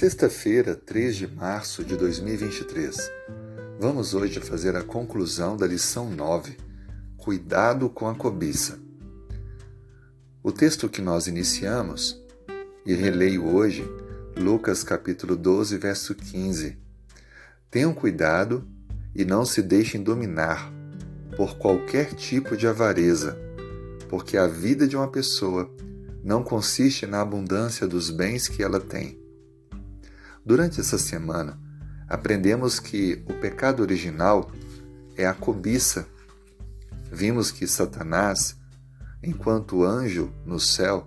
Sexta-feira, 3 de março de 2023. Vamos hoje fazer a conclusão da lição 9: Cuidado com a cobiça. O texto que nós iniciamos, e releio hoje, Lucas capítulo 12, verso 15. Tenham cuidado e não se deixem dominar por qualquer tipo de avareza, porque a vida de uma pessoa não consiste na abundância dos bens que ela tem Durante essa semana, aprendemos que o pecado original é a cobiça. Vimos que Satanás, enquanto anjo no céu,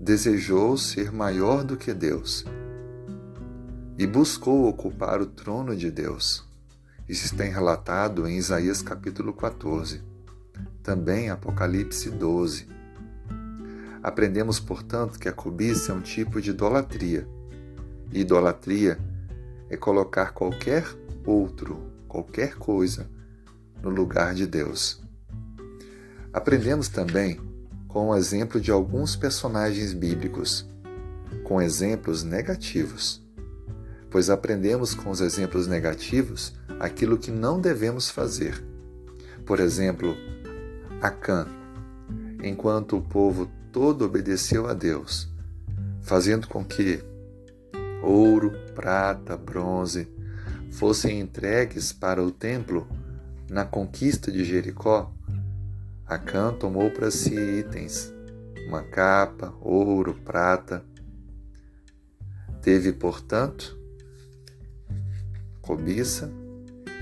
desejou ser maior do que Deus e buscou ocupar o trono de Deus. Isso está relatado em Isaías capítulo 14, também Apocalipse 12. Aprendemos, portanto, que a cobiça é um tipo de idolatria Idolatria é colocar qualquer outro, qualquer coisa, no lugar de Deus. Aprendemos também com o exemplo de alguns personagens bíblicos, com exemplos negativos, pois aprendemos com os exemplos negativos aquilo que não devemos fazer. Por exemplo, Acã, enquanto o povo todo obedeceu a Deus, fazendo com que ouro, prata, bronze fossem entregues para o templo na conquista de Jericó, Acã tomou para si itens, uma capa, ouro, prata. Teve, portanto, cobiça,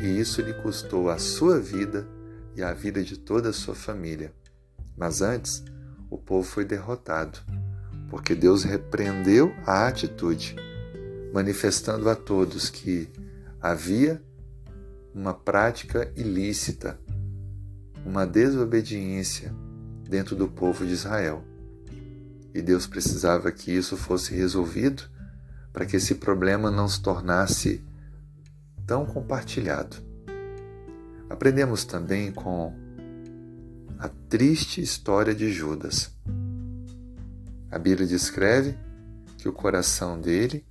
e isso lhe custou a sua vida e a vida de toda a sua família. Mas antes, o povo foi derrotado, porque Deus repreendeu a atitude manifestando a todos que havia uma prática ilícita, uma desobediência dentro do povo de Israel. E Deus precisava que isso fosse resolvido para que esse problema não se tornasse tão compartilhado. Aprendemos também com a triste história de Judas. A Bíblia descreve que o coração dele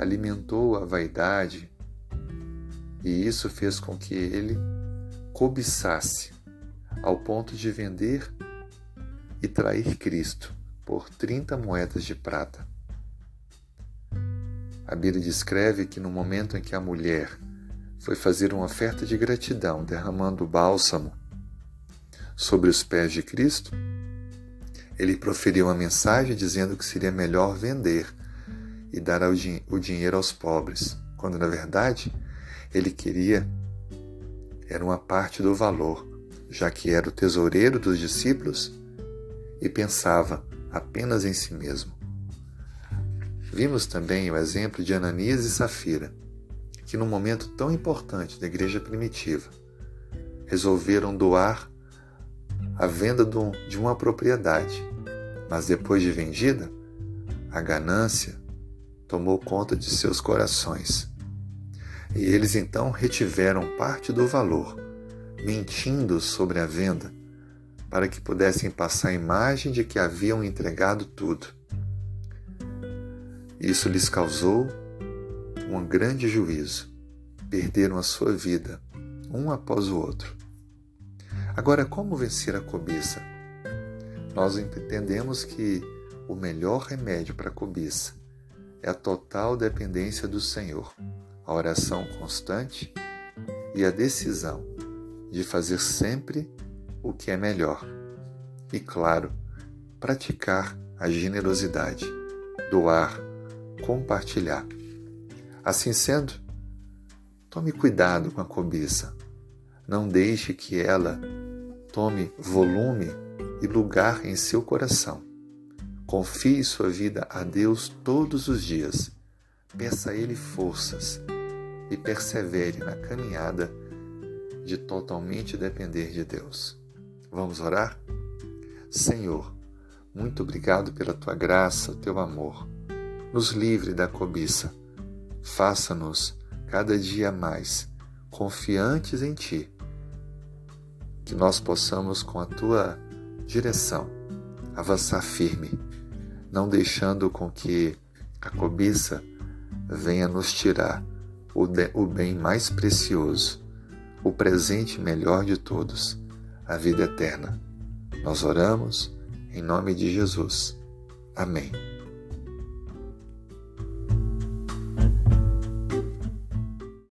alimentou a vaidade e isso fez com que ele cobiçasse ao ponto de vender e trair Cristo por 30 moedas de prata. A Bíblia descreve que no momento em que a mulher foi fazer uma oferta de gratidão, derramando bálsamo sobre os pés de Cristo, ele proferiu uma mensagem dizendo que seria melhor vender e dar o dinheiro aos pobres, quando na verdade ele queria era uma parte do valor, já que era o tesoureiro dos discípulos e pensava apenas em si mesmo. Vimos também o exemplo de Ananias e Safira, que num momento tão importante da igreja primitiva, resolveram doar a venda de uma propriedade, mas depois de vendida, a ganância tomou conta de seus corações. E eles então retiveram parte do valor, mentindo sobre a venda, para que pudessem passar a imagem de que haviam entregado tudo. Isso lhes causou um grande juízo. Perderam a sua vida, um após o outro. Agora, como vencer a cobiça? Nós entendemos que o melhor remédio para a cobiça é a total dependência do Senhor, a oração constante e a decisão de fazer sempre o que é melhor. E, claro, praticar a generosidade, doar, compartilhar. Assim sendo, tome cuidado com a cobiça. Não deixe que ela tome volume e lugar em seu coração. Confie sua vida a Deus todos os dias. Peça a Ele forças e persevere na caminhada de totalmente depender de Deus. Vamos orar? Senhor, muito obrigado pela tua graça, teu amor. Nos livre da cobiça. Faça-nos cada dia mais confiantes em ti. Que nós possamos, com a tua direção, avançar firme não deixando com que a cobiça venha nos tirar o, de, o bem mais precioso, o presente melhor de todos, a vida eterna. Nós oramos em nome de Jesus. Amém.